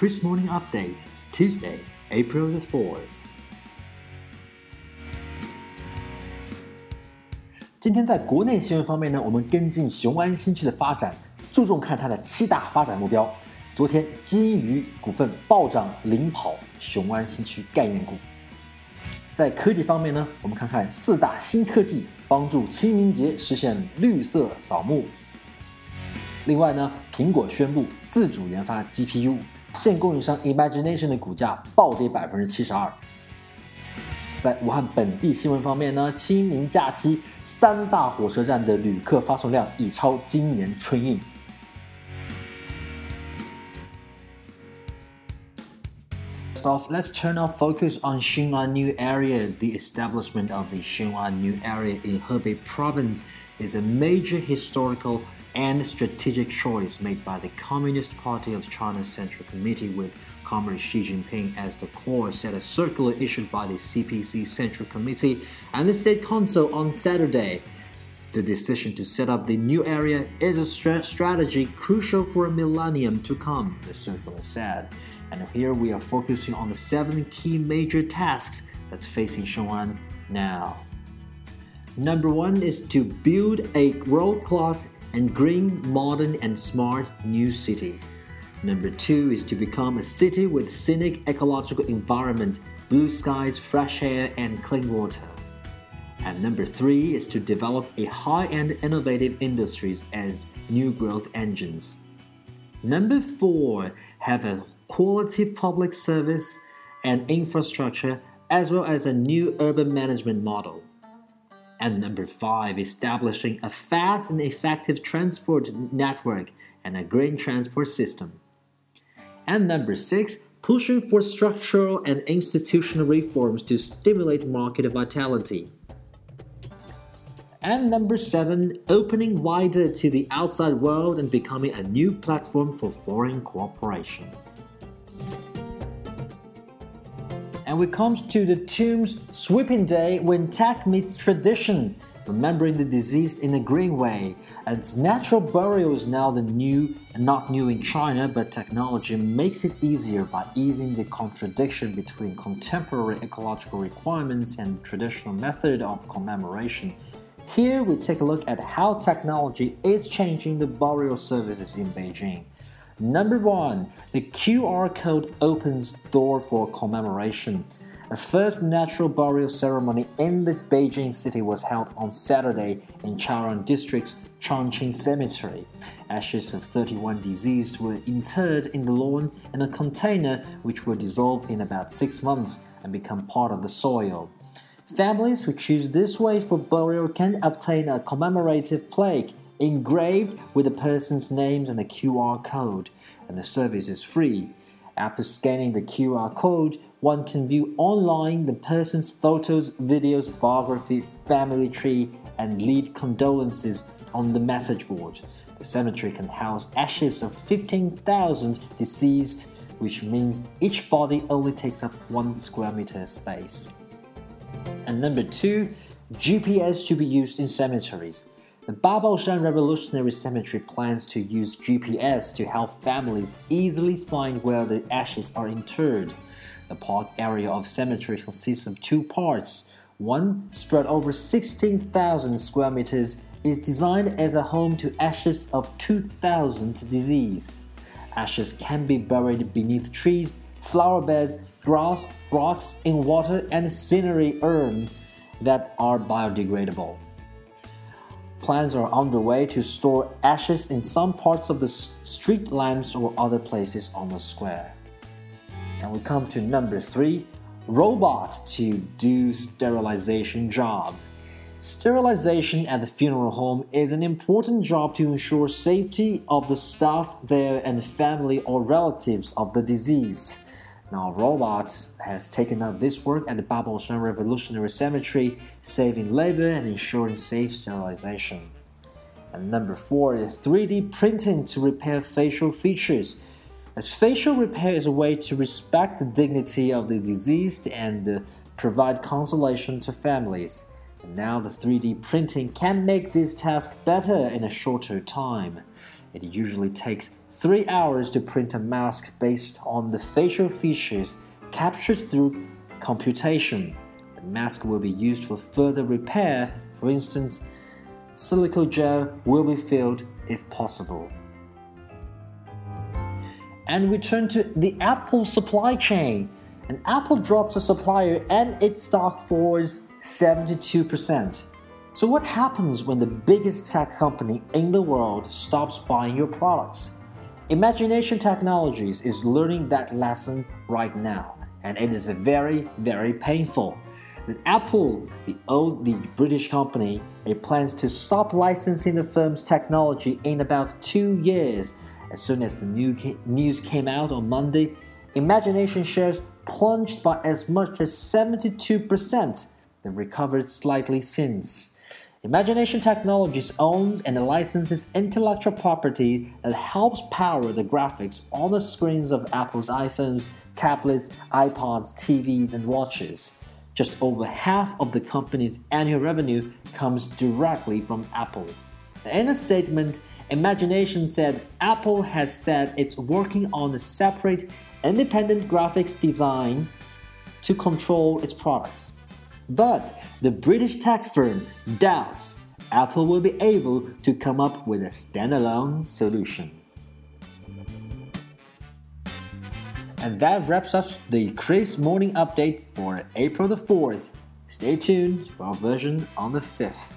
Chris Morning Update, Tuesday, April the 4th. 今天在国内新闻方面呢，我们跟进雄安新区的发展，注重看它的七大发展目标。昨天，基于股份暴涨领跑雄安新区概念股。在科技方面呢，我们看看四大新科技帮助清明节实现绿色扫墓。另外呢，苹果宣布自主研发 GPU，现供应商 Imagination 的股价暴跌百分之七十二。在武汉本地新闻方面呢，清明假期三大火车站的旅客发送量已超今年春运。Off, let's turn our focus on Xiongan New Area. The establishment of the Xiongan New Area in Hebei Province is a major historical and strategic choice made by the Communist Party of China's Central Committee with Comrade Xi Jinping as the core, said a circular issued by the CPC Central Committee and the State Council on Saturday. The decision to set up the new area is a strategy crucial for a millennium to come, the circular said. And here we are focusing on the seven key major tasks that's facing Shenzhen now. Number one is to build a world class and green, modern, and smart new city. Number two is to become a city with scenic ecological environment, blue skies, fresh air, and clean water. And number three is to develop a high-end innovative industries as new growth engines. Number four, have a quality public service and infrastructure, as well as a new urban management model. And number five, establishing a fast and effective transport network and a green transport system. And number six, pushing for structural and institutional reforms to stimulate market vitality. And number seven, opening wider to the outside world and becoming a new platform for foreign cooperation. And we come to the tomb's sweeping day when tech meets tradition, remembering the deceased in a green way. As natural burial is now the new, and not new in China, but technology makes it easier by easing the contradiction between contemporary ecological requirements and traditional method of commemoration. Here we take a look at how technology is changing the burial services in Beijing. Number one, the QR code opens door for commemoration. The first natural burial ceremony in the Beijing city was held on Saturday in Chaoyang District's Changqing Cemetery. Ashes of 31 deceased were interred in the lawn in a container which will dissolve in about six months and become part of the soil. Families who choose this way for burial can obtain a commemorative plaque engraved with the person's names and a QR code, and the service is free. After scanning the QR code, one can view online the person's photos, videos, biography, family tree, and leave condolences on the message board. The cemetery can house ashes of 15,000 deceased, which means each body only takes up one square meter space. And number two, GPS to be used in cemeteries. The Babaoshan Revolutionary Cemetery plans to use GPS to help families easily find where the ashes are interred. The park area of cemetery consists of two parts. One, spread over 16,000 square meters, is designed as a home to ashes of 2,000 deceased. Ashes can be buried beneath trees, flower beds, grass, rocks, in water, and scenery urn that are biodegradable. Plans are underway to store ashes in some parts of the street lamps or other places on the square. And we come to number three robots to do sterilization job. Sterilization at the funeral home is an important job to ensure safety of the staff there and family or relatives of the deceased. Now, robots has taken up this work at the Babaoshan Revolutionary Cemetery, saving labor and ensuring safe sterilization. And number four is 3D printing to repair facial features. As facial repair is a way to respect the dignity of the deceased and uh, provide consolation to families. And now the 3D printing can make this task better in a shorter time. It usually takes three hours to print a mask based on the facial features captured through computation. The mask will be used for further repair. For instance, silicone gel will be filled if possible. And we turn to the Apple supply chain. And Apple drops a supplier and its stock falls 72%. So, what happens when the biggest tech company in the world stops buying your products? Imagination Technologies is learning that lesson right now, and it is very, very painful. Apple, the old the British company, it plans to stop licensing the firm's technology in about two years. As soon as the new news came out on Monday, Imagination shares plunged by as much as 72%, then recovered slightly since. Imagination Technologies owns and licenses intellectual property that helps power the graphics on the screens of Apple's iPhones, tablets, iPods, TVs, and watches. Just over half of the company's annual revenue comes directly from Apple. In a statement, Imagination said Apple has said it's working on a separate, independent graphics design to control its products. But the British tech firm doubts Apple will be able to come up with a standalone solution. And that wraps up the Kris Morning Update for April the 4th. Stay tuned for our version on the 5th.